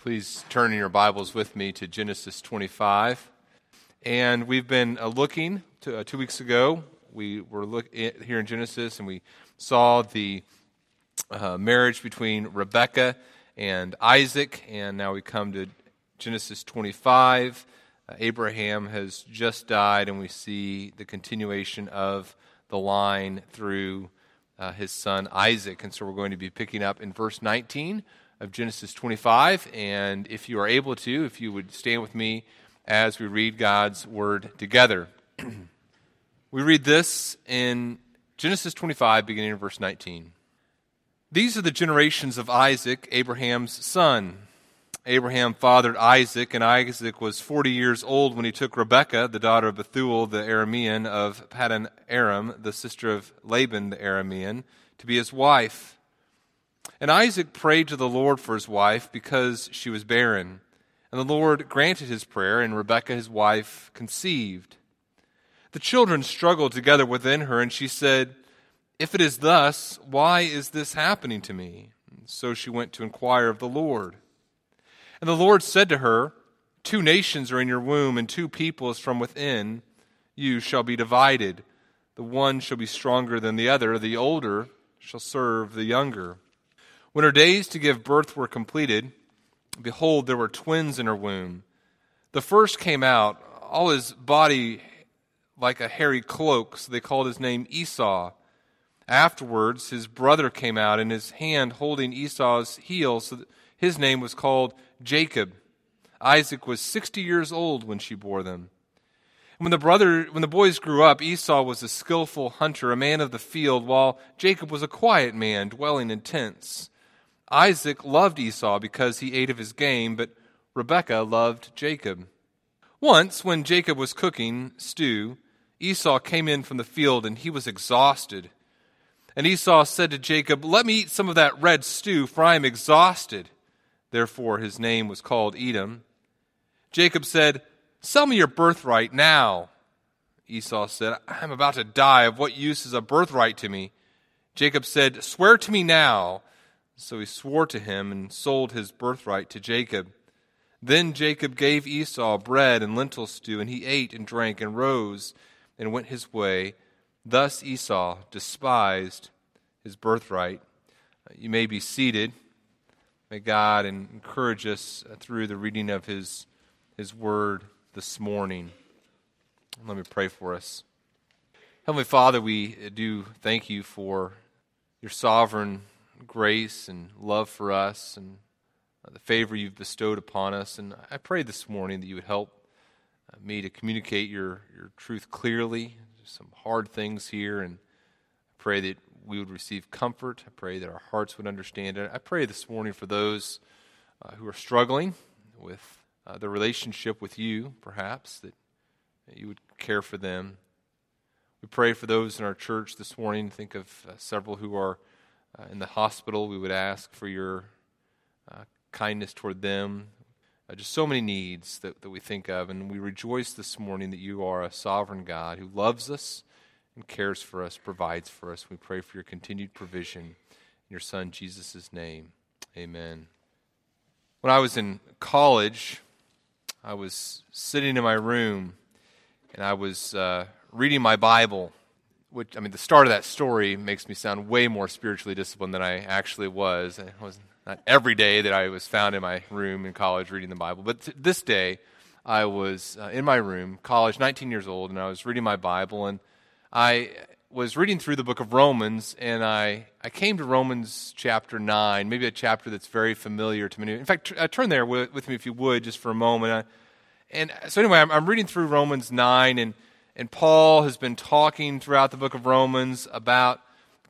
Please turn in your Bibles with me to Genesis 25. And we've been uh, looking, to, uh, two weeks ago, we were look, here in Genesis and we saw the uh, marriage between Rebekah and Isaac. And now we come to Genesis 25. Uh, Abraham has just died, and we see the continuation of the line through uh, his son Isaac. And so we're going to be picking up in verse 19 of Genesis 25. And if you are able to, if you would stand with me as we read God's word together. we read this in Genesis 25, beginning in verse 19. These are the generations of Isaac, Abraham's son. Abraham fathered Isaac, and Isaac was 40 years old when he took Rebekah, the daughter of Bethuel the Aramean of Paddan Aram, the sister of Laban the Aramean, to be his wife. And Isaac prayed to the Lord for his wife because she was barren. And the Lord granted his prayer, and Rebekah his wife conceived. The children struggled together within her, and she said, If it is thus, why is this happening to me? And so she went to inquire of the Lord. And the Lord said to her, Two nations are in your womb, and two peoples from within you shall be divided. The one shall be stronger than the other, the older shall serve the younger. When her days to give birth were completed, behold, there were twins in her womb. The first came out, all his body like a hairy cloak, so they called his name Esau. Afterwards, his brother came out, in his hand holding Esau's heel, so his name was called Jacob. Isaac was sixty years old when she bore them. And when the brother, when the boys grew up, Esau was a skillful hunter, a man of the field, while Jacob was a quiet man, dwelling in tents. Isaac loved Esau because he ate of his game, but Rebekah loved Jacob. Once, when Jacob was cooking stew, Esau came in from the field and he was exhausted. And Esau said to Jacob, Let me eat some of that red stew, for I am exhausted. Therefore his name was called Edom. Jacob said, Sell me your birthright now. Esau said, I am about to die. Of what use is a birthright to me? Jacob said, Swear to me now. So he swore to him and sold his birthright to Jacob. Then Jacob gave Esau bread and lentil stew, and he ate and drank and rose and went his way. Thus Esau despised his birthright. Uh, you may be seated. May God encourage us through the reading of his, his word this morning. Let me pray for us. Heavenly Father, we do thank you for your sovereign grace and love for us and uh, the favor you've bestowed upon us. And I pray this morning that you would help uh, me to communicate your, your truth clearly. There's some hard things here, and I pray that we would receive comfort. I pray that our hearts would understand it. I pray this morning for those uh, who are struggling with uh, their relationship with you, perhaps, that, that you would care for them. We pray for those in our church this morning. Think of uh, several who are uh, in the hospital, we would ask for your uh, kindness toward them. Uh, just so many needs that, that we think of. And we rejoice this morning that you are a sovereign God who loves us and cares for us, provides for us. We pray for your continued provision. In your Son, Jesus' name, amen. When I was in college, I was sitting in my room and I was uh, reading my Bible which I mean, the start of that story makes me sound way more spiritually disciplined than I actually was. It was not every day that I was found in my room in college reading the Bible, but t- this day I was uh, in my room, college, 19 years old, and I was reading my Bible, and I was reading through the book of Romans, and I, I came to Romans chapter 9, maybe a chapter that's very familiar to many. In fact, uh, turn there with, with, me if you would, just for a moment. I, and so, anyway, I'm, I'm reading through Romans 9, and and Paul has been talking throughout the book of Romans about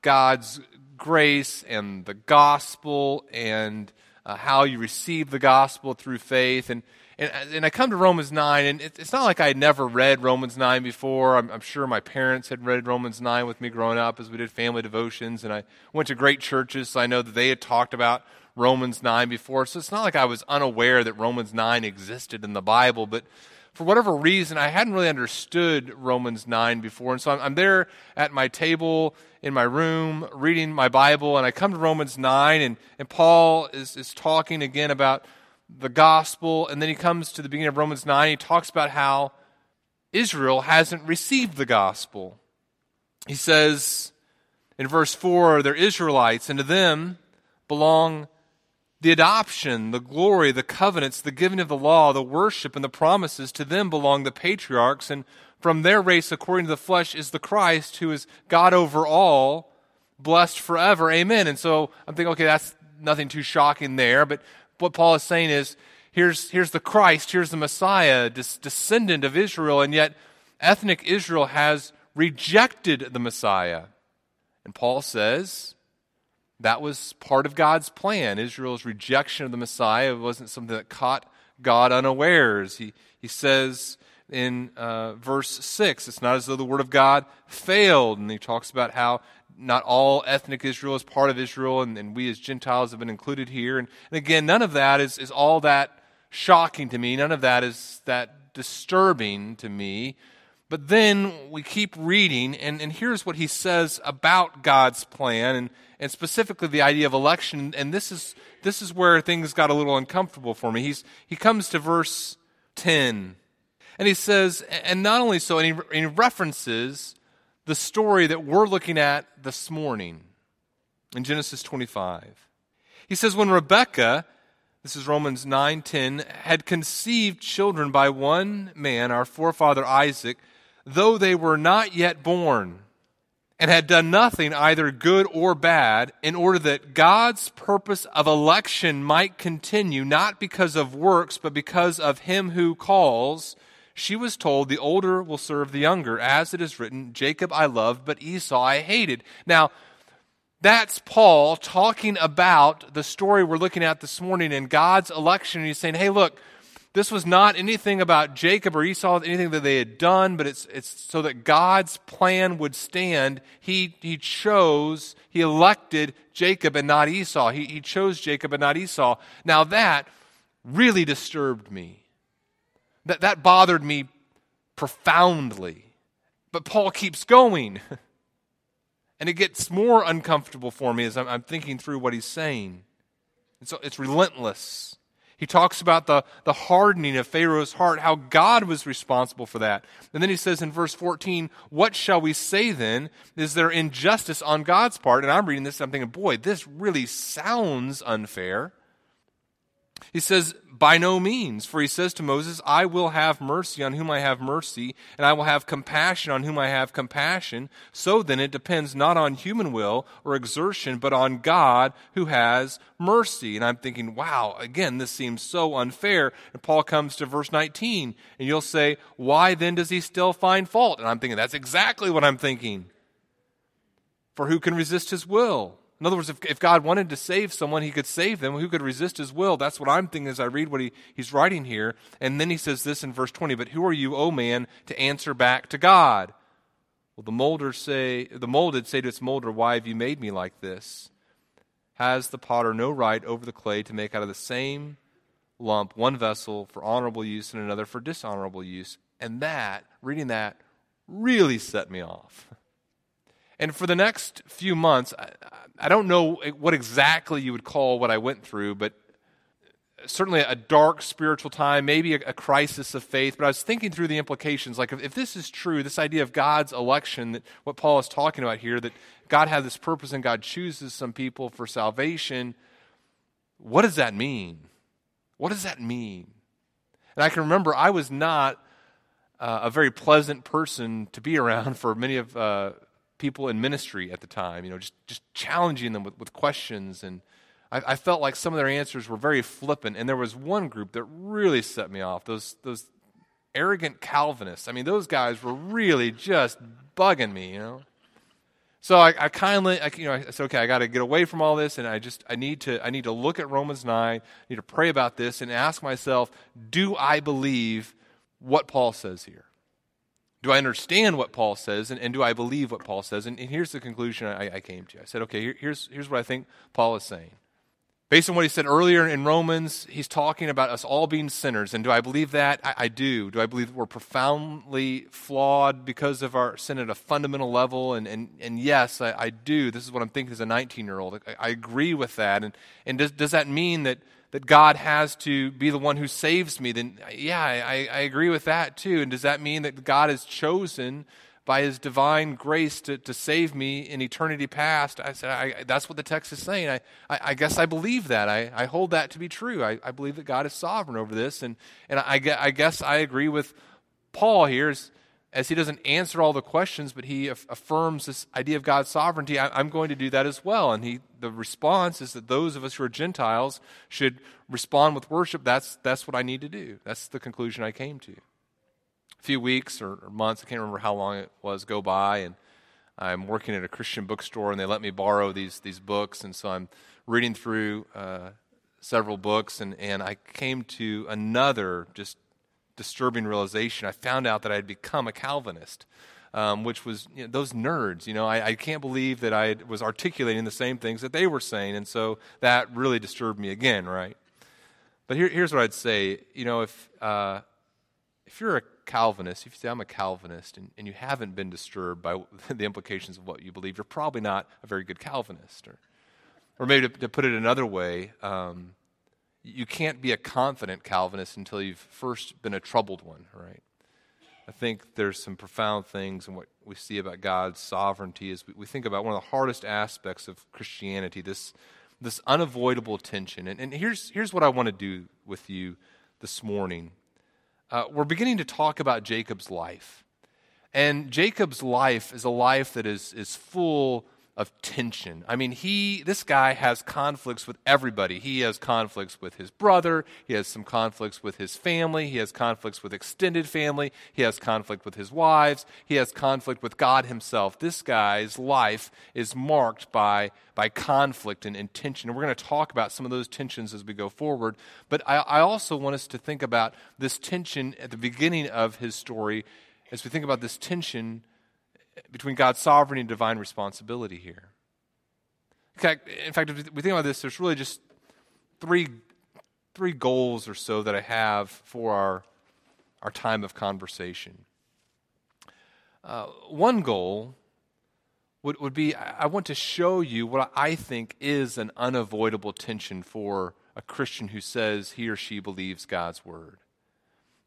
God's grace and the gospel and uh, how you receive the gospel through faith. And, and, and I come to Romans 9, and it, it's not like I had never read Romans 9 before. I'm, I'm, sure my parents had read Romans 9 with me growing up as we did family devotions, and I went to great churches, so I know that they had talked about Romans 9 before. So it's not like I was unaware that Romans 9 existed in the Bible, but for whatever reason, I hadn't really understood Romans 9 before. And so I'm, I'm, there at my table in my room reading my Bible, and I come to Romans 9, and, and Paul is, is talking again about the gospel, and then he comes to the beginning of Romans 9. He talks about how Israel hasn't received the gospel. He says in verse 4 they're Israelites, and to them belong the adoption, the glory, the covenants, the giving of the law, the worship, and the promises. To them belong the patriarchs, and from their race, according to the flesh, is the Christ, who is God over all, blessed forever. Amen. And so I'm thinking, okay, that's nothing too shocking there. But what Paul is saying is here's, here's the Christ, here's the Messiah, this descendant of Israel, and yet ethnic Israel has rejected the Messiah. And Paul says that was part of God's plan. Israel's rejection of the Messiah wasn't something that caught God unawares. He, he says in uh, verse 6, it's not as though the word of God failed. And he talks about how not all ethnic Israel is part of Israel, and, and we as Gentiles have been included here. And, and again, none of that is, is all that shocking to me. None of that is that disturbing to me. But then we keep reading, and, and here's what he says about God's plan, and, and specifically the idea of election. And this is, this is where things got a little uncomfortable for me. He's, he comes to verse 10, and he says, and not only so, and he, and he references the story that we're looking at this morning in Genesis 25. He says, When Rebekah, this is Romans 9:10, had conceived children by one man, our forefather Isaac, though they were not yet born, and had done nothing either good or bad, in order that God's purpose of election might continue, not because of works, but because of him who calls, she was told, The older will serve the younger, as it is written, Jacob I loved, but Esau I hated. Now, that's Paul talking about the story we're looking at this morning in God's election. He's saying, Hey, look, this was not anything about Jacob or Esau, anything that they had done, but it's, it's so that God's plan would stand. He, he chose, he elected Jacob and not Esau. He, he chose Jacob and not Esau. Now that really disturbed me. That, that bothered me profoundly. But Paul keeps going. and it gets more uncomfortable for me as I'm, I'm thinking through what he's saying. So it's relentless. He talks about the, the hardening of Pharaoh's heart, how God was responsible for that. And then he says in verse 14, What shall we say then? Is there injustice on God's part? And I'm reading this and I'm thinking, boy, this really sounds unfair. He says, By no means, for he says to Moses, I will have mercy on whom I have mercy, and I will have compassion on whom I have compassion. So then it depends not on human will or exertion, but on God who has mercy. And I'm thinking, wow, again, this seems so unfair. And Paul comes to verse 19, and you'll say, Why then does he still find fault? And I'm thinking, that's exactly what I'm thinking. For who can resist his will? In other words, if, if God wanted to save someone, he could save them. Who could resist his will? That's what I'm thinking as I read what he, he's writing here. And then he says this in verse 20 But who are you, O man, to answer back to God? Well, the molder say, the molded say to its molder, Why have you made me like this? Has the potter no right over the clay to make out of the same lump one vessel for honorable use and another for dishonorable use? And that, reading that, really set me off. And for the next few months, I, I don't know what exactly you would call what I went through, but certainly a dark spiritual time, maybe a, a, crisis of faith. But I was thinking through the implications. Like, if, if, this is true, this idea of God's election, that what Paul is talking about here, that God had this purpose and God chooses some people for salvation, what does that mean? What does that mean? And I can remember I was not uh, a very pleasant person to be around for many of. Uh, people in ministry at the time, you know, just, just challenging them with, with questions. And I, I, felt like some of their answers were very flippant. And there was one group that really set me off those, those arrogant Calvinists. I mean, those guys were really just bugging me, you know. So I, I kindly, I, you know, I said, okay, I got to get away from all this, and I just, I need to, I need to look at Romans nine, I need to pray about this, and ask myself, do I believe what Paul says here? Do I understand what Paul says, and, and do I believe what Paul says? And, and here's the conclusion I, I, came to. I said, okay, here, here's, here's what I think Paul is saying. Based on what he said earlier in Romans, he's talking about us all being sinners. And do I believe that? I, I do. Do I believe that we're profoundly flawed because of our sin at a fundamental level? And, and, and yes, I, I do. This is what I'm thinking as a 19 year old. I, I, agree with that. And, and does, does that mean that, that God has to be the one who saves me, then yeah, I, I agree with that too. And does that mean that God has chosen by his divine grace to, to save me in eternity past? I said, I, that's what the text is saying. I, I, I, guess I believe that. I, I hold that to be true. I, I believe that God is sovereign over this. And, and I, I guess I agree with Paul here. Is, as he doesn't answer all the questions, but he affirms this idea of God's sovereignty, I, am going to do that as well. And he, the response is that those of us who are Gentiles should respond with worship. That's, that's what I need to do. That's the conclusion I came to. A few weeks or, or months, I can't remember how long it was, go by, and I'm working at a Christian bookstore, and they let me borrow these, these books. And so I'm reading through uh, several books, and, and I came to another just disturbing realization. I found out that I had become a Calvinist, um, which was you know, those nerds. You know, I, I, can't believe that I was articulating the same things that they were saying, and so that really disturbed me again, right? But here, here's what I'd say. You know, if uh, if you're a Calvinist, if you say I'm a Calvinist, and, and you haven't been disturbed by the implications of what you believe, you're probably not a very good Calvinist. Or, or maybe to, to put it another way, um, you can't be a confident Calvinist until you've first been a troubled one, right? I think there's some profound things in what we see about God's sovereignty as we, we think about one of the hardest aspects of Christianity, this, this unavoidable tension. And, and here's, here's what I want to do with you this morning. Uh, we're beginning to talk about Jacob's life. And Jacob's life is a life that is, is full of tension. I mean, he, this guy has conflicts with everybody. He has conflicts with his brother. He has some conflicts with his family. He has conflicts with extended family. He has conflict with his wives. He has conflict with God himself. This guy's life is marked by, by conflict and, tension. And we're going to talk about some of those tensions as we go forward. But I, I also want us to think about this tension at the beginning of his story as we think about this tension between God's sovereignty and divine responsibility here. In fact, in fact, if we think about this, there's really just three, three goals or so that I have for our, our time of conversation. Uh, one goal would, would be I want to show you what I think is an unavoidable tension for a Christian who says he or she believes God's word.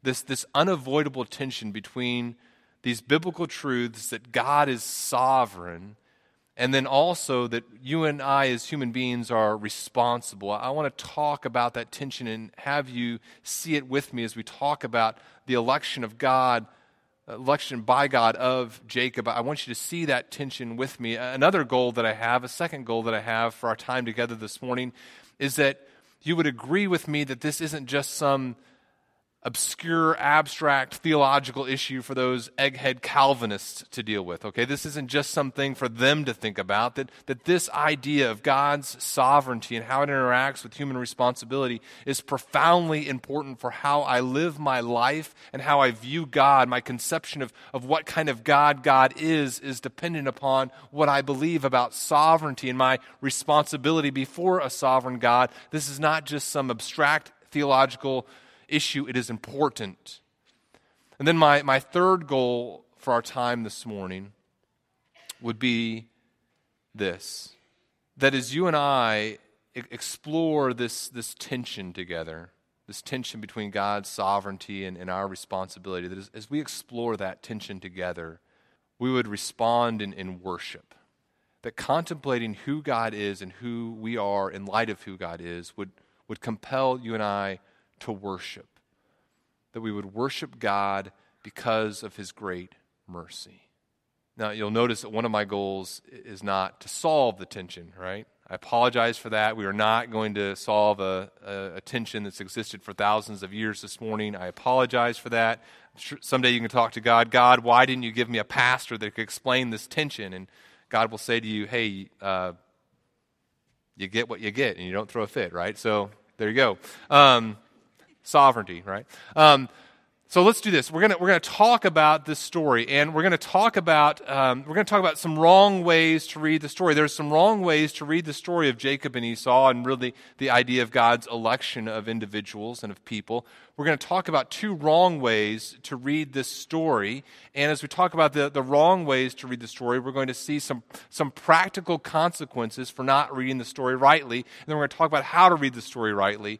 This, this unavoidable tension between these biblical truths that God is sovereign, and then also that you and I, as human beings, are responsible. I want to talk about that tension and have you see it with me as we talk about the election of God, election by God of Jacob. I want you to see that tension with me. Another goal that I have, a second goal that I have for our time together this morning, is that you would agree with me that this isn't just some obscure, abstract theological issue for those egghead Calvinists to deal with. Okay, this isn't just something for them to think about, that, that this idea of God's sovereignty and how it interacts with human responsibility is profoundly important for how I live my life and how I view God. My conception of, of what kind of God God is is dependent upon what I believe about sovereignty and my responsibility before a sovereign God. This is not just some abstract theological issue, it is important. And then my, my third goal for our time this morning would be this that as you and I explore this, this tension together, this tension between God's sovereignty and, and our responsibility, that as, as, we explore that tension together, we would respond in, in worship. That contemplating who God is and who we are in light of who God is would, would compel you and I to worship, that we would worship God because of his great mercy. Now, you'll notice that one of my goals is not to solve the tension, right? I apologize for that. We are not going to solve a, a, a tension that's existed for thousands of years this morning. I apologize for that. Someday you can talk to God God, why didn't you give me a pastor that could explain this tension? And God will say to you, hey, uh, you get what you get, and you don't throw a fit, right? So there you go. Um, sovereignty, right? Um, So let's do this. We're gonna we're gonna talk about this story, and we're gonna talk about um, we're gonna talk about some wrong ways to read the story. There's some wrong ways to read the story of Jacob and Esau, and really the idea of God's election of individuals and of people. We're to talk about two wrong ways to read this story, and as we talk about the, the wrong ways to read the story, we're going to see some some practical consequences for not reading the story rightly, and then we're to talk about how to read the story rightly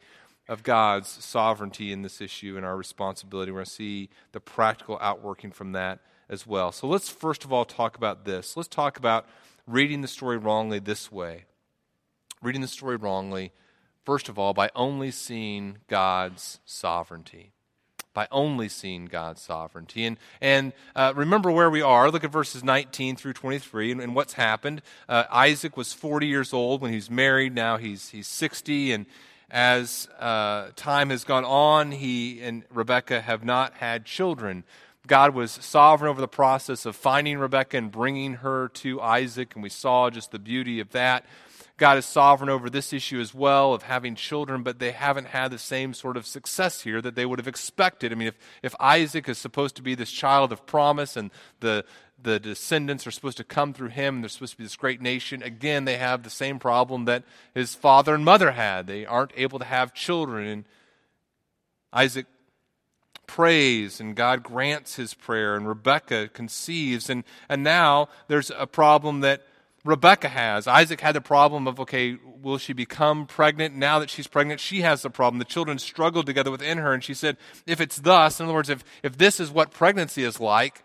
of God's sovereignty in this issue and our responsibility. We're going to see the practical outworking from that as well. So let's first of all talk about this. Let's talk about reading the story wrongly this way. Reading the story wrongly, first of all, by only seeing God's sovereignty. By only seeing God's sovereignty. And, and uh, remember where we are. Look at verses 19 through 23 and, and what's happened. Uh, Isaac was 40 years old when he was married. Now he's, he's 60. And, as uh, time has gone on, he and Rebecca have not had children. God was sovereign over the process of finding Rebecca and bringing her to Isaac, and we saw just the beauty of that. God is sovereign over this issue as well of having children, but they haven't had the same sort of success here that they would have expected. I mean, if, if Isaac is supposed to be this child of promise and the, the descendants are supposed to come through him, and they're supposed to be this great nation. Again, they have the same problem that his father and mother had. They aren't able to have children. And Isaac prays, and God grants his prayer, and Rebekah conceives. And, and now there's a problem that Rebekah has. Isaac had the problem of, okay, will she become pregnant? Now that she's pregnant, she has the problem. The children struggled together within her, and she said, if it's thus, in other words, if, if this is what pregnancy is like,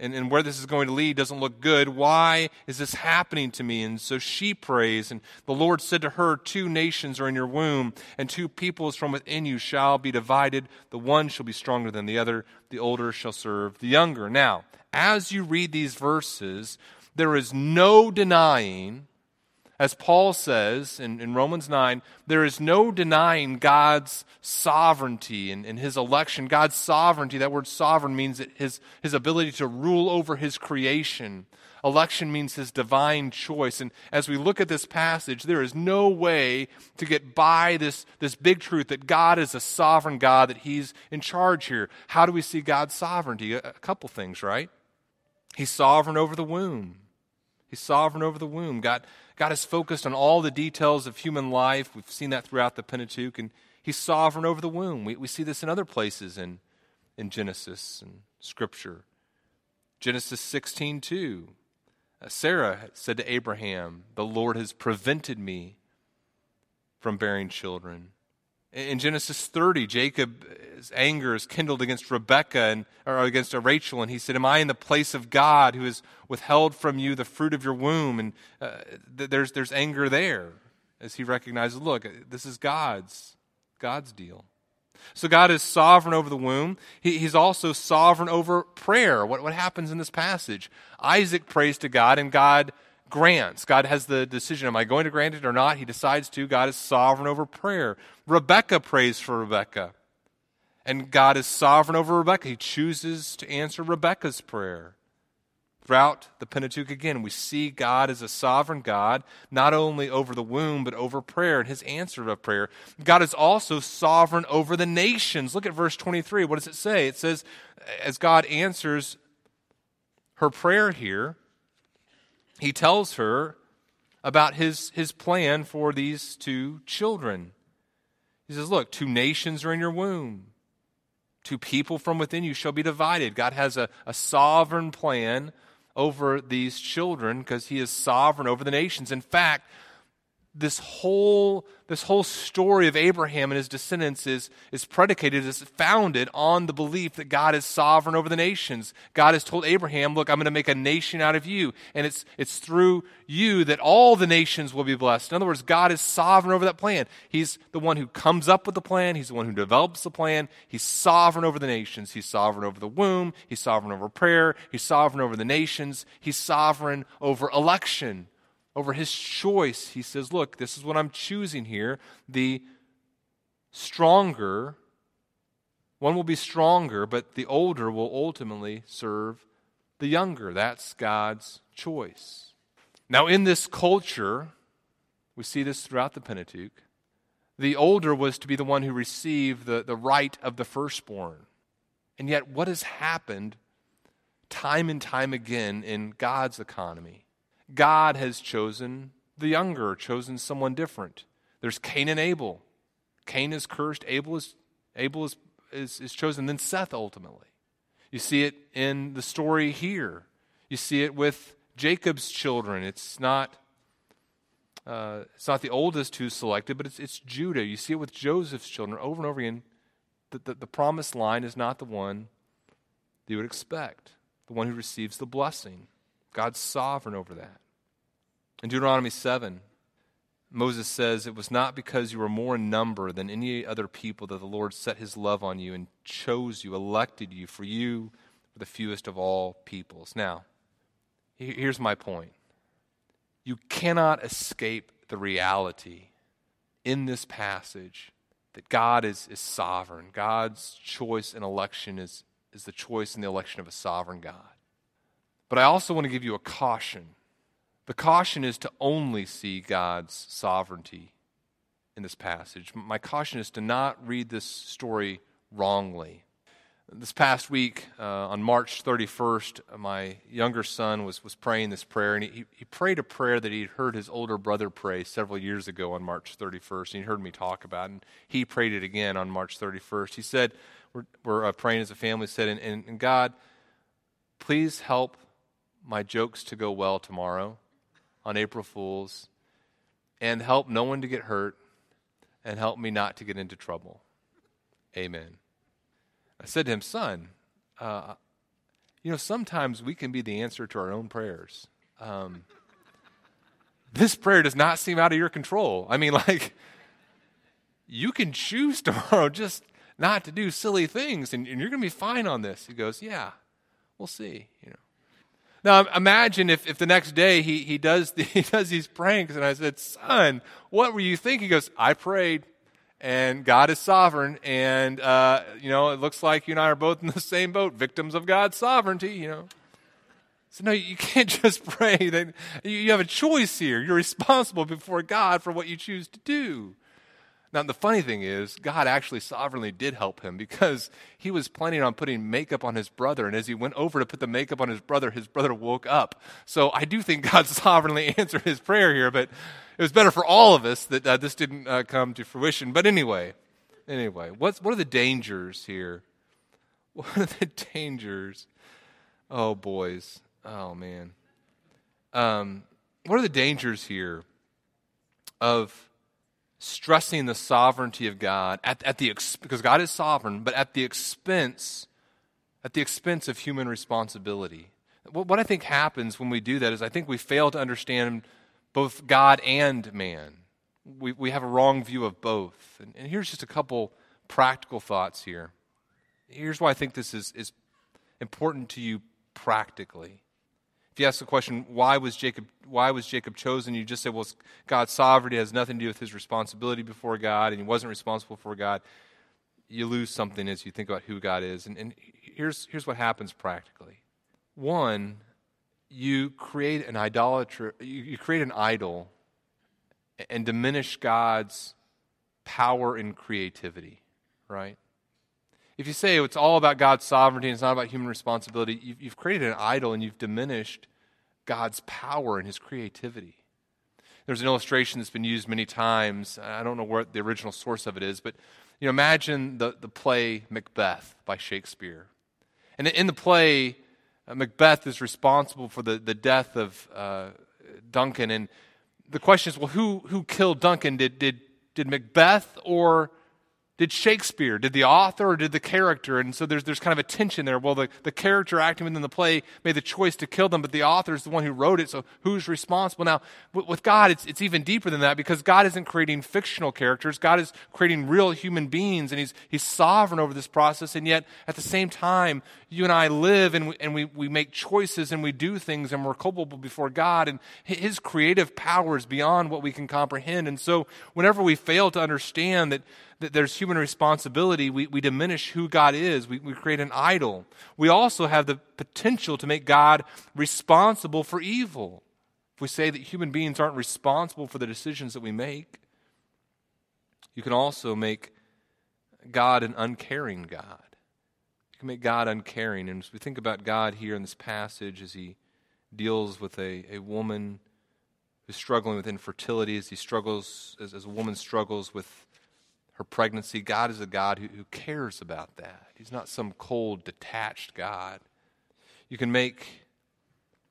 and, and where this is going to lead doesn't look good. Why is this happening to me? And so she prays, and the Lord said to her, Two nations are in your womb, and two peoples from within you shall be divided. The one shall be stronger than the other, the older shall serve the younger. Now, as you read these verses, there is no denying as Paul says in, in, Romans 9, there is no denying God's sovereignty and, and, his election. God's sovereignty, that word sovereign means his, his ability to rule over his creation. Election means his divine choice. And as we look at this passage, there is no way to get by this, this big truth that God is a sovereign God, that he's in charge here. How do we see God's sovereignty? A, a couple things, right? He's sovereign over the womb. He's sovereign over the womb. God, God is focused on all the details of human life. We've seen that throughout the Pentateuch, and He's sovereign over the womb. We, we see this in other places in, in Genesis and Scripture. Genesis 16 2. Uh, Sarah said to Abraham, The Lord has prevented me from bearing children. In Genesis 30, Jacob's anger is kindled against Rebekah and, or against Rachel, and he said, Am I in the place of God who has withheld from you the fruit of your womb? And uh, th- there's, there's anger there as he recognizes, Look, this is God's, God's deal. So God is sovereign over the womb. He, he's also sovereign over prayer. What, what happens in this passage? Isaac prays to God, and God grants. God has the decision am I going to grant it or not? He decides to. God is sovereign over prayer. Rebecca prays for Rebecca. And God is sovereign over Rebecca. He chooses to answer Rebecca's prayer. Throughout the Pentateuch, again, we see God as a sovereign God, not only over the womb, but over prayer and his answer of prayer. God is also sovereign over the nations. Look at verse 23. What does it say? It says, as God answers her prayer here, he tells her about his, his plan for these two children. He says, Look, two nations are in your womb. Two people from within you shall be divided. God has a, a sovereign plan over these children because he is sovereign over the nations. In fact, this whole this whole story of Abraham and his descendants is, is predicated, is founded on the belief that God is sovereign over the nations. God has told Abraham, Look, I'm going to make a nation out of you, and it's, it's through you that all the nations will be blessed. In other words, God is sovereign over that plan. He's the one who comes up with the plan, He's the one who develops the plan. He's sovereign over the nations. He's sovereign over the womb, He's sovereign over prayer, He's sovereign over the nations, He's sovereign over election over his choice, he says, Look, this is what I'm choosing here. The stronger, one will be stronger, but the older will ultimately serve the younger. That's God's choice. Now, in this culture, we see this throughout the Pentateuch, the older was to be the one who received the, the right of the firstborn. And yet, what has happened time and time again in God's economy? God has chosen the younger, chosen someone different. There's Cain and Abel. Cain is cursed, Abel is, Abel is, is, is chosen, then Seth ultimately. You see it in the story here. You see it with Jacob's children. It's not, uh, it's not the oldest who's selected, but it's, it's Judah. You see it with Joseph's children over and over again. The, the, the promised line is not the one that you would expect, the one who receives the blessing. God's sovereign over that. In Deuteronomy 7, Moses says, It was not because you were more in number than any other people that the Lord set his love on you and chose you, elected you, for you were the fewest of all peoples. Now, here's my point you cannot escape the reality in this passage that God is, is sovereign. God's choice and election is, is the choice and the election of a sovereign God. But I also want to give you a caution the caution is to only see God's sovereignty in this passage. My caution is to not read this story wrongly. This past week, uh, on March 31st, my younger son was, was praying this prayer, and he, he prayed a prayer that he'd heard his older brother pray several years ago on March 31st, and he heard me talk about it, and he prayed it again on March 31st. He said, We're, we're uh, praying as a family, said, and, and, and God, please help my jokes to go well tomorrow on April Fools and help no one to get hurt and help me not to get into trouble. Amen. I said to him, Son, uh, you know, sometimes we can be the answer to our own prayers. Um, this prayer does not seem out of your control. I mean, like, you can choose tomorrow just not to do silly things, and, and you're going to be fine on this. He goes, Yeah, we'll see. You know. Now imagine if, if the next day he, he, does he does these pranks and I said, Son, what were you thinking? He goes, I prayed and God is sovereign and, uh, you know, it looks like you and I are both in the same boat, victims of God's sovereignty, you know. So no, you can't just pray. You have a choice here. You're responsible before God for what you choose to do. Now, the funny thing is, God actually sovereignly did help him because he was planning on putting makeup on his brother. And as he went over to put the makeup on his brother, his brother woke up. So I do think God sovereignly answered his prayer here, but it was better for all of us that uh, this didn't uh, come to fruition. But anyway, anyway, what's, what are the dangers here? What are the dangers? Oh, boys. Oh, man. Um, what are the dangers here of stressing the sovereignty of God at, at the because God is sovereign, but at the expense at the expense of human responsibility. What, what I think happens when we do that is I think we fail to understand both God and man. We, we have a wrong view of both. And, and here's just a couple practical thoughts here. Here's why I think this is, is important to you practically. You ask the question, why was Jacob, why was Jacob chosen? You just say, well, God's sovereignty has nothing to do with his responsibility before God, and he wasn't responsible for God. You lose something as you think about who God is. And, and here's, here's what happens practically. One, you create an idolater, you, you create an idol and diminish God's power and creativity, right? if you say it's all about God's sovereignty and it's not about human responsibility, you've, you've created an idol and you've diminished God's power and his creativity. There's an illustration that's been used many times. I don't know what the original source of it is, but you know, imagine the, the play Macbeth by Shakespeare. And in the play, uh, Macbeth is responsible for the, the death of uh, Duncan. And the question is well, who, who killed Duncan? Did, did, did Macbeth or did Shakespeare, did the author, or did the character? And so there's, there's kind of a tension there. Well, the, the character acting within the play made the choice to kill them, but the author is the one who wrote it, so who's responsible? Now, with God, it's, it's even deeper than that because God isn't creating fictional characters. God is creating real human beings, and He's, he's sovereign over this process. And yet, at the same time, you and I live and we, and we, we make choices and we do things and we're culpable before God. And His creative power is beyond what we can comprehend. And so, whenever we fail to understand that that there's human responsibility, we, we diminish who God is. We, we create an idol. We also have the potential to make God responsible for evil. If we say that human beings aren't responsible for the decisions that we make, you can also make God an uncaring God. You can make God uncaring. And as we think about God here in this passage, as he deals with a, a woman who's struggling with infertility, as he struggles, as, as a woman struggles with her pregnancy, God is a God who, who cares about that. He's not some cold, detached God. You can make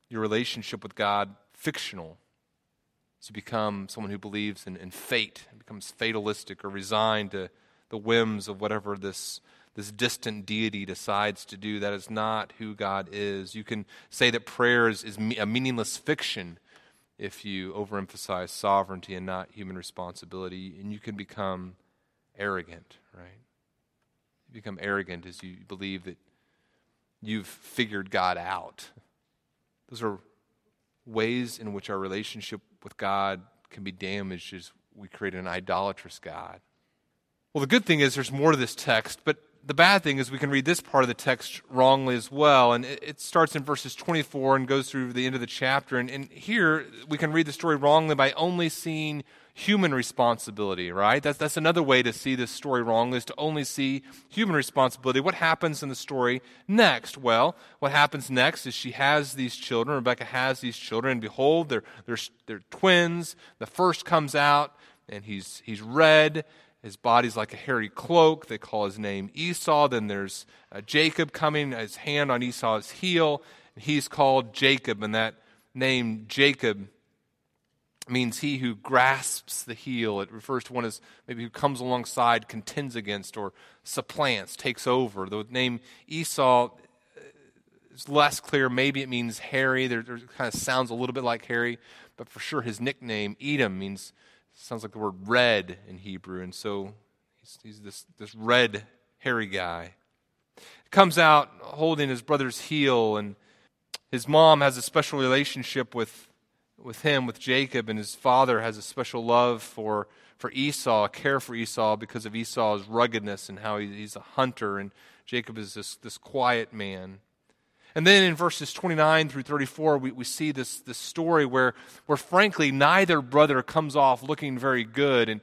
your relationship with God fictional. So you become someone who believes in, in fate, becomes fatalistic or resigned to the whims of whatever this, this distant deity decides to do. That is not who God is. You can say that prayer is, is a meaningless fiction if you overemphasize sovereignty and not human responsibility, and you can become arrogant, right? You become arrogant as you believe that you've figured God out. Those are ways in which our relationship with God can be damaged as we create an idolatrous God. Well, the good thing is there's more to this text, but the bad thing is we can read this part of the text wrongly as well. And it, starts in verses 24 and goes through the end of the chapter. And, and here we can read the story wrongly by only seeing human responsibility, right? That's, that's another way to see this story wrong, is to only see human responsibility. What happens in the story next? Well, what happens next is she has these children. Rebecca has these children, and behold, they're, they're, they're twins. The first comes out, and he's, he's red. His body's like a hairy cloak. They call his name Esau. Then there's uh, Jacob coming, his hand on Esau's heel. He's called Jacob, and that name, Jacob, means he who grasps the heel. It refers to one as maybe who comes alongside, contends against, or supplants, takes over. The name Esau uh, is less clear. Maybe it means hairy. There, there kind of sounds a little bit like hairy, but for sure his nickname, Edom, means sounds like the word red in Hebrew. And so he's, he's this, this red, hairy guy. Comes out holding his brother's heel, and his mom has a special relationship with with him, with Jacob, and his father has a special love for, for Esau, a care for Esau because of Esau's ruggedness and how he, he's a hunter, and Jacob is this, this quiet man. And then in verses 29 through 34, we, we see this, this story where, where, frankly, neither brother comes off looking very good. And,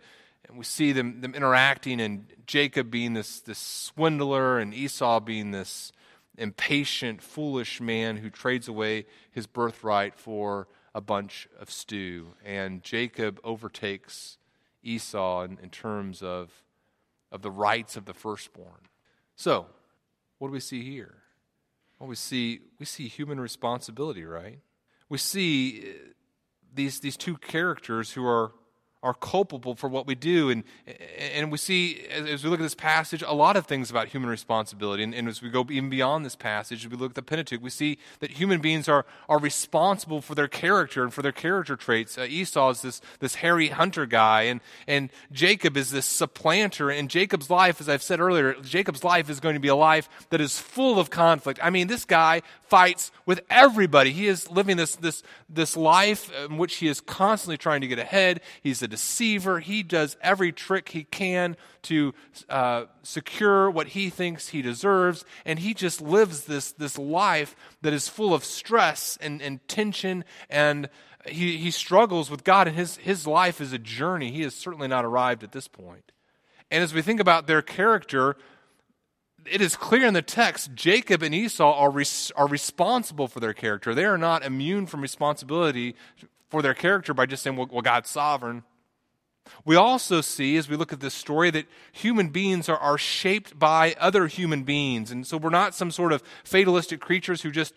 and we see them, them interacting, and Jacob being this, this swindler, and Esau being this impatient, foolish man who trades away his birthright for a bunch of stew. And Jacob overtakes Esau in, in terms of, of the rights of the firstborn. So, what do we see here? Well, we see, we see human responsibility, right? We see uh, these, these two characters who are are culpable for what we do. And, and we see, as we look at this passage, a lot of things about human responsibility. And, and, as we go even beyond this passage, as we look at the Pentateuch, we see that human beings are, are responsible for their character and for their character traits. Uh, Esau is this, this hairy hunter guy, and, and Jacob is this supplanter. And Jacob's life, as I've said earlier, Jacob's life is going to be a life that is full of conflict. I mean, this guy fights with everybody. He is living this, this, this life in which he is constantly trying to get ahead. He's a deceiver. He does every trick he can to uh, secure what he thinks he deserves. And he just lives this, this life that is full of stress and, and tension. And he, he struggles with God. And his, his life is a journey. He has certainly not arrived at this point. And as we think about their character, it is clear in the text Jacob and Esau are, res- are responsible for their character. They are not immune from responsibility for their character by just saying, well, well God's sovereign. We also see, as we look at this story, that human beings are, are shaped by other human beings. And so we're not some sort of fatalistic creatures who just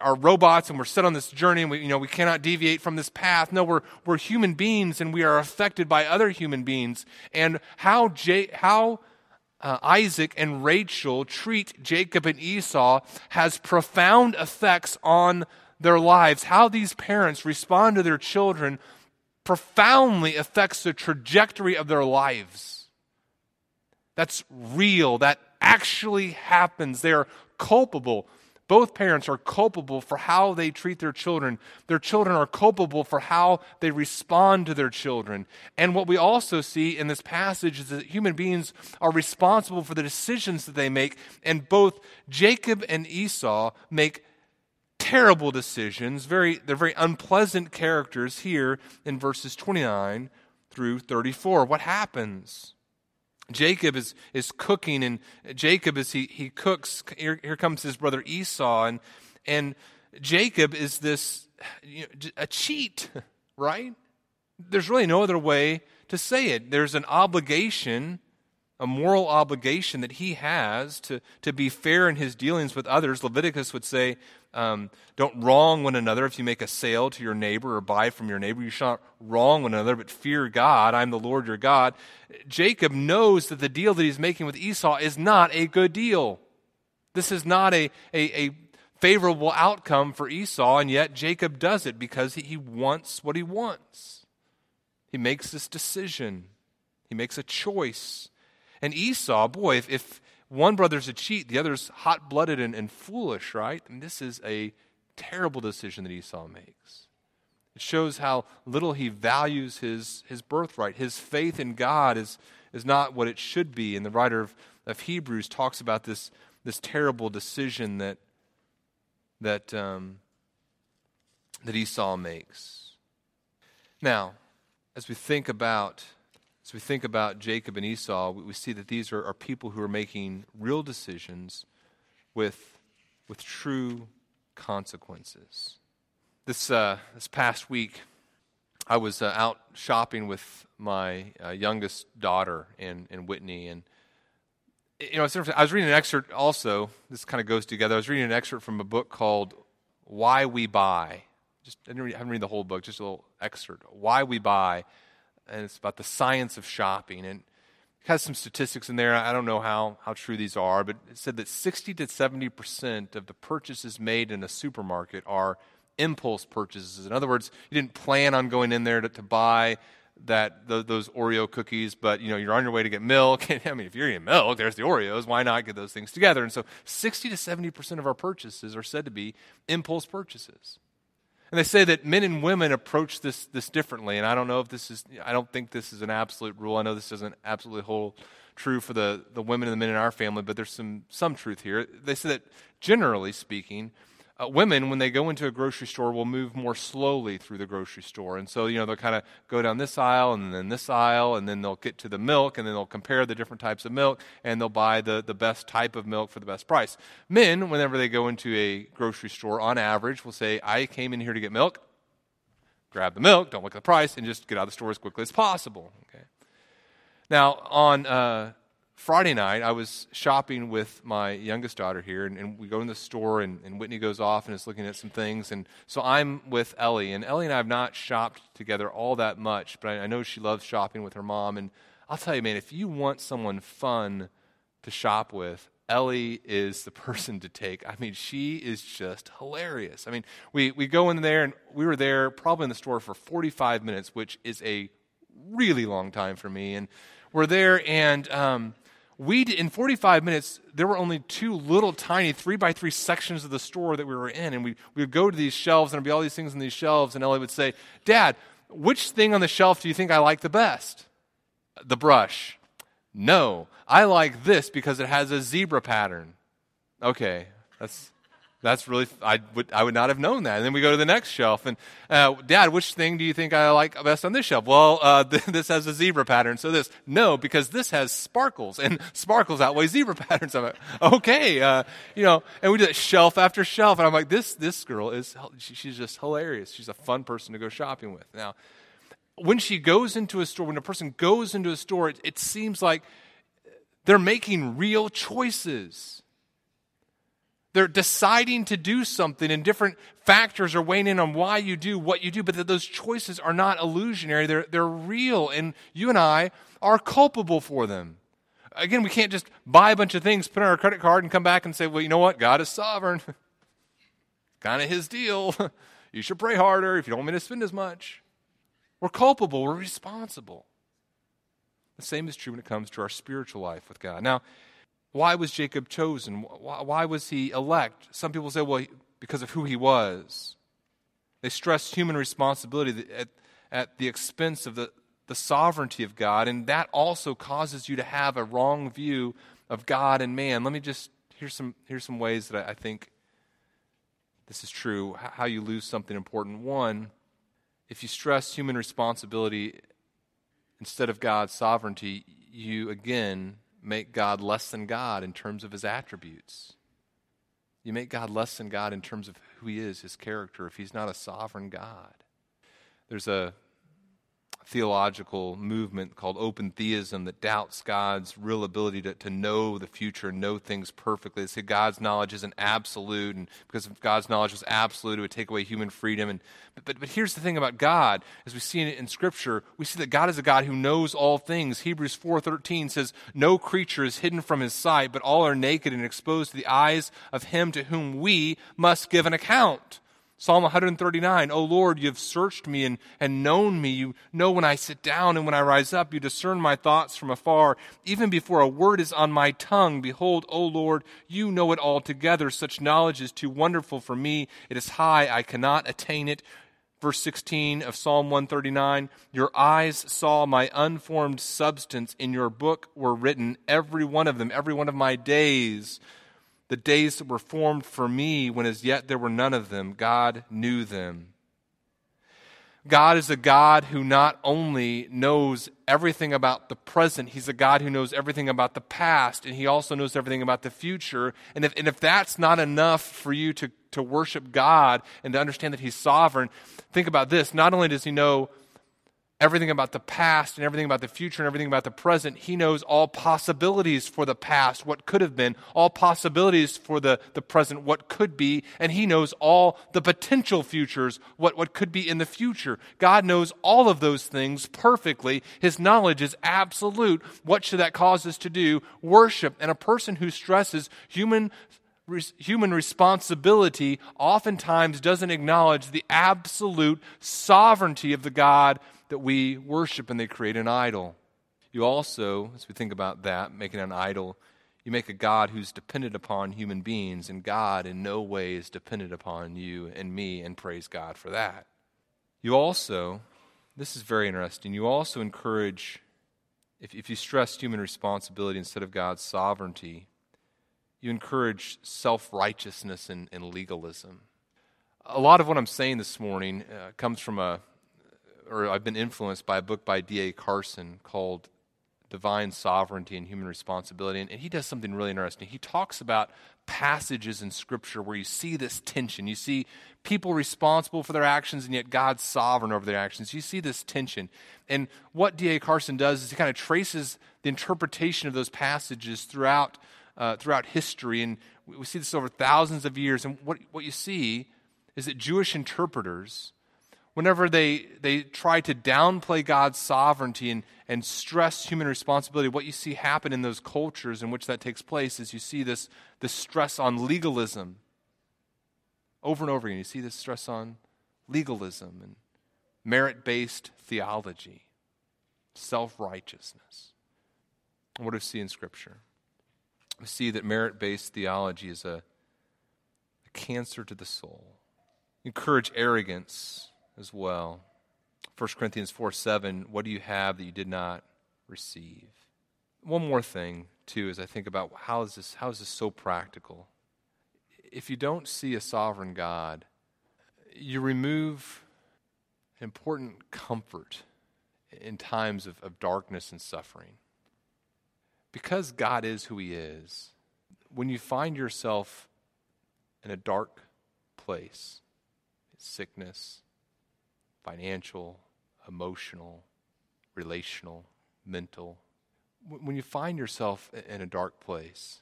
are robots and we're set on this journey and we, you know, we cannot deviate from this path. No, we're, we're human beings and we are affected by other human beings. And how, J, how uh, Isaac and Rachel treat Jacob and Esau has profound effects on their lives. How these parents respond to their children profoundly affects the trajectory of their lives. That's real. That actually happens. They are culpable. Both parents are culpable for how they treat their children. Their children are culpable for how they respond to their children. And what we also see in this passage is that human beings are responsible for the decisions that they make. And both Jacob and Esau make terrible decisions. Very, they're very unpleasant characters here in verses 29 through 34. What happens? Jacob is, is cooking, and Jacob, as he, he cooks, here, here comes his brother Esau, and, and Jacob is this you know, a cheat, right? There's really no other way to say it. There's an obligation, a moral obligation that he has to, to be fair in his dealings with others. Leviticus would say, um, don't wrong one another if you make a sale to your neighbor or buy from your neighbor. You shall not wrong one another, but fear God. I'm the Lord your God. Jacob knows that the deal that he's making with Esau is not a good deal. This is not a, a, a favorable outcome for Esau, and yet Jacob does it because he, he wants what he wants. He makes this decision, he makes a choice. And Esau, boy, if, if one brother's a cheat, the other's hot blooded and, and foolish, right? And this is a terrible decision that Esau makes. It shows how little he values his, his birthright. His faith in God is, is not what it should be. And the writer of, of Hebrews talks about this, this terrible decision that that, um, that Esau makes. Now, as we think about as we think about Jacob and Esau, we see that these are, are people who are making real decisions with, with true consequences. This, uh, this past week, I was uh, out shopping with my uh, youngest daughter in, in Whitney, and you know, I was reading an excerpt also. This kind of goes together. I was reading an excerpt from a book called "Why We Buy." Just I didn't read, I haven't read the whole book, just a little excerpt. "Why We Buy," and it's about the science of shopping. And it has some statistics in there. I don't know how how true these are, but it said that sixty to seventy percent of the purchases made in a supermarket are impulse purchases. In other words, you didn't plan on going in there to, to buy that those Oreo cookies, but you know you're on your way to get milk. I mean, if you're eating milk, there's the Oreos. Why not get those things together? And so, 60 to 70 percent of our purchases are said to be impulse purchases. And they say that men and women approach this this differently. And I don't know if this is. I don't think this is an absolute rule. I know this doesn't absolutely hold true for the the women and the men in our family, but there's some some truth here. They say that generally speaking uh, women, when they go into a grocery store, will move more slowly through the grocery store. And so, you know, they'll kind of go down this aisle and then this aisle, and then they'll get to the milk, and then they'll compare the different types of milk, and they'll buy the, the best type of milk for the best price. Men, whenever they go into a grocery store, on average, will say, I came in here to get milk, grab the milk, don't look at the price, and just get out of the store as quickly as possible. Okay. Now, on. Uh, Friday night, I was shopping with my youngest daughter here, and, and we go in the store, and, and, Whitney goes off and is looking at some things. And so I'm with Ellie, and Ellie and I have not shopped together all that much, but I, I know she loves shopping with her mom. And I'll tell you, man, if you want someone fun to shop with, Ellie is the person to take. I mean, she is just hilarious. I mean, we, we go in there, and we were there probably in the store for 45 minutes, which is a really long time for me. And we're there, and um, we in 45 minutes there were only two little tiny three by three sections of the store that we were in. And we, we would go to these shelves and there'd be all these things on these shelves and ellie would say dad which thing on the shelf do you think i like the best? The brush. No i like this because it has a zebra pattern. Okay that's that's really I would I would not have known that. And then we go to the next shelf, and uh, Dad, which thing do you think I like best on this shelf? Well, uh, th- this has a zebra pattern, so this no, because this has sparkles, and sparkles outweigh zebra patterns. I'm like, okay, uh, you know, and we do that shelf after shelf, and I'm like, this this girl is she's just hilarious. She's a fun person to go shopping with. Now, when she goes into a store, when a person goes into a store, it, it seems like they're making real choices they're deciding to do something, and different factors are weighing in on why you do what you do, but that those choices are not illusionary. They're, they're real, and you and I are culpable for them. Again, we can't just buy a bunch of things, put on our credit card, and come back and say, well, you know what? God is sovereign. kind of his deal. you should pray harder if you don't want me to spend as much. We're culpable, we're responsible. The same is true when it comes to our spiritual life with God. Now, why was Jacob chosen? Why was he elect? Some people say, well, because of who he was. They stress human responsibility at, at the expense of the, the sovereignty of God, and that also causes you to have a wrong view of God and man. Let me just, here's some, here's some ways that I, I think this is true, how you lose something important. One, if you stress human responsibility instead of God's sovereignty, you again make God less than God in terms of his attributes. You make God less than God in terms of who he is, his character, if he's not a sovereign God. There's a theological movement called open theism that doubts God's real ability to, to know the future, know things perfectly. They say God's knowledge isn't absolute, and because if God's knowledge was absolute, it would take away human freedom. And, but, but, here's the thing about God, as we see it in Scripture, we see that God is a God who knows all things. Hebrews 4.13 says, No creature is hidden from his sight, but all are naked and exposed to the eyes of him to whom we must give an account. Psalm 139, O Lord, you have searched me and, and known me. You know when I sit down and when I rise up. You discern my thoughts from afar. Even before a word is on my tongue, behold, O Lord, you know it altogether. Such knowledge is too wonderful for me. It is high. I cannot attain it. Verse 16 of Psalm 139 Your eyes saw my unformed substance. In your book were written, every one of them, every one of my days the days that were formed for me when as yet there were none of them, God knew them. God is a God who not only knows everything about the present, He's a God who knows everything about the past, and He also knows everything about the future. And if, and if that's not enough for you to, to worship God and to understand that He's sovereign, think about this. Not only does He know everything about the past and everything about the future and everything about the present. He knows all possibilities for the past, what could have been, all possibilities for the, the present, what could be, and He knows all the potential futures, what, what could be in the future. God knows all of those things perfectly. His knowledge is absolute. What should that cause us to do? Worship. And a person who stresses human human responsibility oftentimes doesn't acknowledge the absolute sovereignty of the God that we worship and they create an idol. You also, as we think about that, making an idol, you make a God who's dependent upon human beings, and God in no way is dependent upon you and me, and praise God for that. You also, this is very interesting, you also encourage, if, if you stress human responsibility instead of God's sovereignty, you encourage self righteousness and, and, legalism. A lot of what I'm saying this morning uh, comes from a, or I've been influenced by a book by D.A. Carson called Divine Sovereignty and Human Responsibility. And, he does something really interesting. He talks about passages in Scripture where you see this tension. You see people responsible for their actions, and yet God's sovereign over their actions. You see this tension. And what D.A. Carson does is he kind of traces the interpretation of those passages throughout, uh, throughout history. And we see this over thousands of years. And what, what you see is that Jewish interpreters whenever they, they try to downplay God's sovereignty and, and stress human responsibility, what you see happen in those cultures in which that takes place is you see this, this stress on legalism. Over and over again, you see this stress on legalism and merit based theology, self righteousness. What do we see in Scripture? We see that merit based theology is a, a cancer to the soul. Encourage arrogance as well. 1 Corinthians 4 7, what do you have that you did not receive? One more thing, too, as I think about how is this, how is this so practical? If you don't see a sovereign God, you remove important comfort in times of, of darkness and suffering. Because God is who He is, when you find yourself in a dark place, sickness, financial, emotional, relational, mental. When you find yourself in a dark place,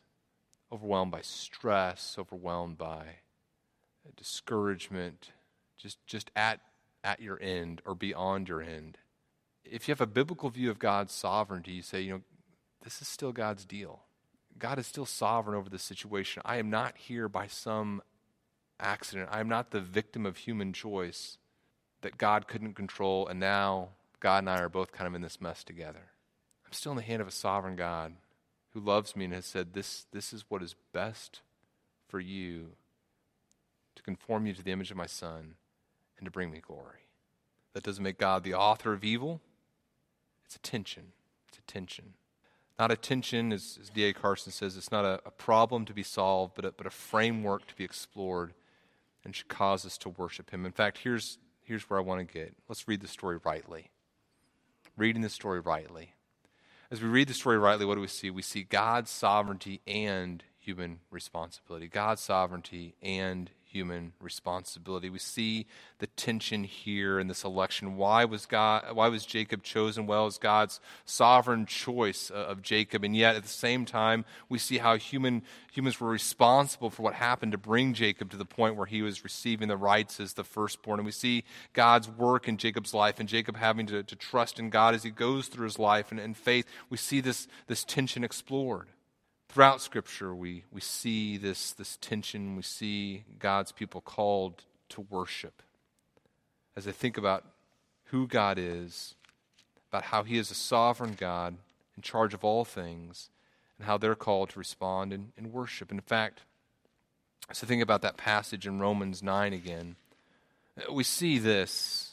overwhelmed by stress, overwhelmed by discouragement, just, just at, at your end or beyond your end, if you have a biblical view of God's sovereignty, you say, you know, this is still God's deal. God is still sovereign over this situation. I am not here by some accident. I am not the victim of human choice that God couldn't control, and now God and I are both kind of in this mess together. I'm still in the hand of a sovereign God who loves me and has said, This, this is what is best for you to conform you to the image of my Son and to bring me glory. That doesn't make God the author of evil. It's a tension. It's a tension. Not a tension, as, as D.A. Carson says, it's not a, a problem to be solved, but a, but a framework to be explored and should cause us to worship Him. In fact, here's here's where I want to get. Let's read the story rightly. Reading the story rightly. as we read the story rightly, what do we see? We see God's sovereignty and human responsibility. God's sovereignty and human responsibility. We see the tension here in this election. Why was God why was Jacob chosen? Well, as God's sovereign choice uh, of Jacob, and yet at the same time, we see how human humans were responsible for what happened to bring Jacob to the point where he was receiving the rights as the firstborn. And we see God's work in Jacob's life and Jacob having to, to trust in God as he goes through his life and faith. We see this, this tension explored. Throughout Scripture, we, we see this, this tension. We see God's people called to worship. As I think about who God is, about how He is a sovereign God in charge of all things, and how they're called to respond in worship. In fact, I think about that passage in Romans 9 again, we see this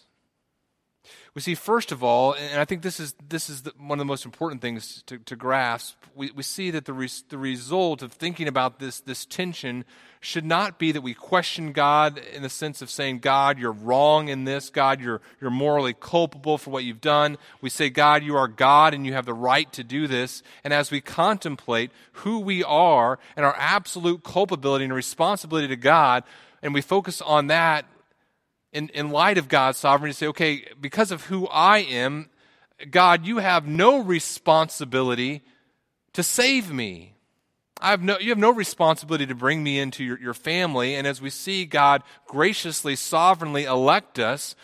we see, first of all, and I think this is, this is the, one of the most important things to, to grasp, we, we see that the, res, the result of thinking about this, this tension should not be that we question God in the sense of saying, God, you're wrong in this. God, you're, you're morally culpable for what you've done. We say, God, you are God and you have the right to do this. And as we contemplate who we are and our absolute culpability and responsibility to God, and we focus on that, in, in light of God's sovereignty, say, okay, because of who I am, God, you have no responsibility to save me. I have no, you have no responsibility to bring me into your, your family. And as we see God graciously, sovereignly elect us,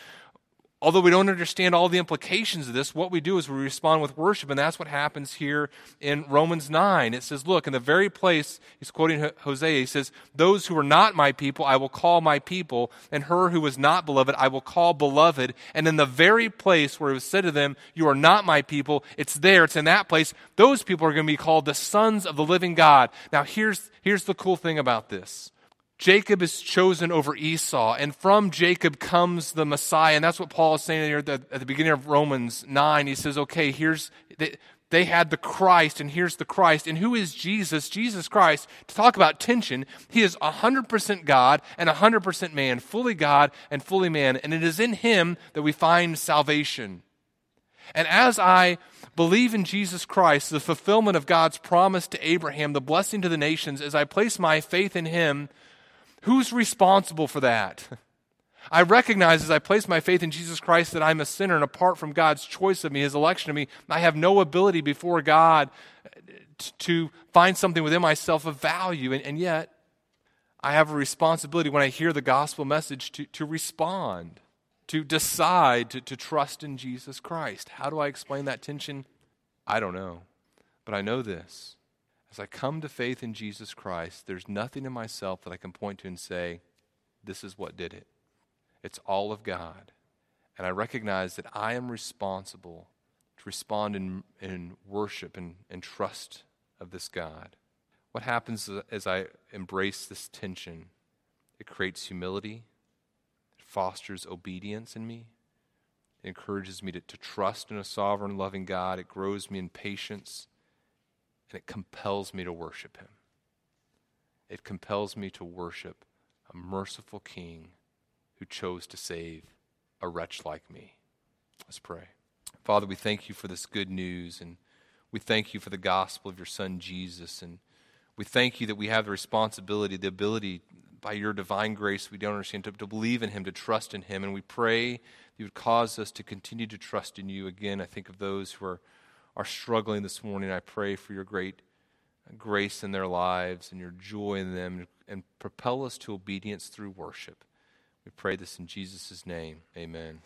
although we don't understand all the implications of this, what we do is we respond with worship, and that's what happens here in Romans 9. It says, Look, in the very place, he's quoting Hosea, he says, Those who are not my people, I will call my people, and her who was not beloved, I will call beloved. And in the very place where it was said to them, You are not my people, it's there, it's in that place, those people are going to be called the sons of the living God. Now, here's, here's the cool thing about this Jacob is chosen over Esau, and from Jacob comes the Messiah. And that's what Paul is saying here at the, at the beginning of Romans 9. He says, okay, here's, they, they had the Christ, and here's the Christ. And who is Jesus? Jesus Christ, to talk about tension, he is 100% God and 100% man, fully God and fully man. And it is in him that we find salvation. And as I believe in Jesus Christ, the fulfillment of God's promise to Abraham, the blessing to the nations, as I place my faith in him, Who's responsible for that? I recognize as I place my faith in Jesus Christ that I'm a sinner, and apart from God's choice of me, his election of me, I have no ability before God to find something within myself of value. And, and yet, I have a responsibility when I hear the gospel message to, to respond, to decide to, to trust in Jesus Christ. How do I explain that tension? I don't know. But I know this as I come to faith in Jesus Christ, there's nothing in myself that I can point to and say, this is what did it. It's all of God. And I recognize that I am responsible to respond in, in worship and, and trust of this God. What happens as I embrace this tension? It creates humility, it fosters obedience in me, it encourages me to, to trust in a sovereign, loving God, it grows me in patience and it compels me to worship him. It compels me to worship a merciful king who chose to save a wretch like me. Let's pray. Father, we thank you for this good news, and we thank you for the gospel of your Son, Jesus. And we thank you that we have the responsibility, the ability, by your divine grace, we don't understand, to, to believe in him, to trust in him. And we pray you would cause us to continue to trust in you. Again, I think of those who are are struggling this morning, I pray for your great grace in their lives and your joy in them and propel us to obedience through worship. We pray this in Jesus' name. Amen.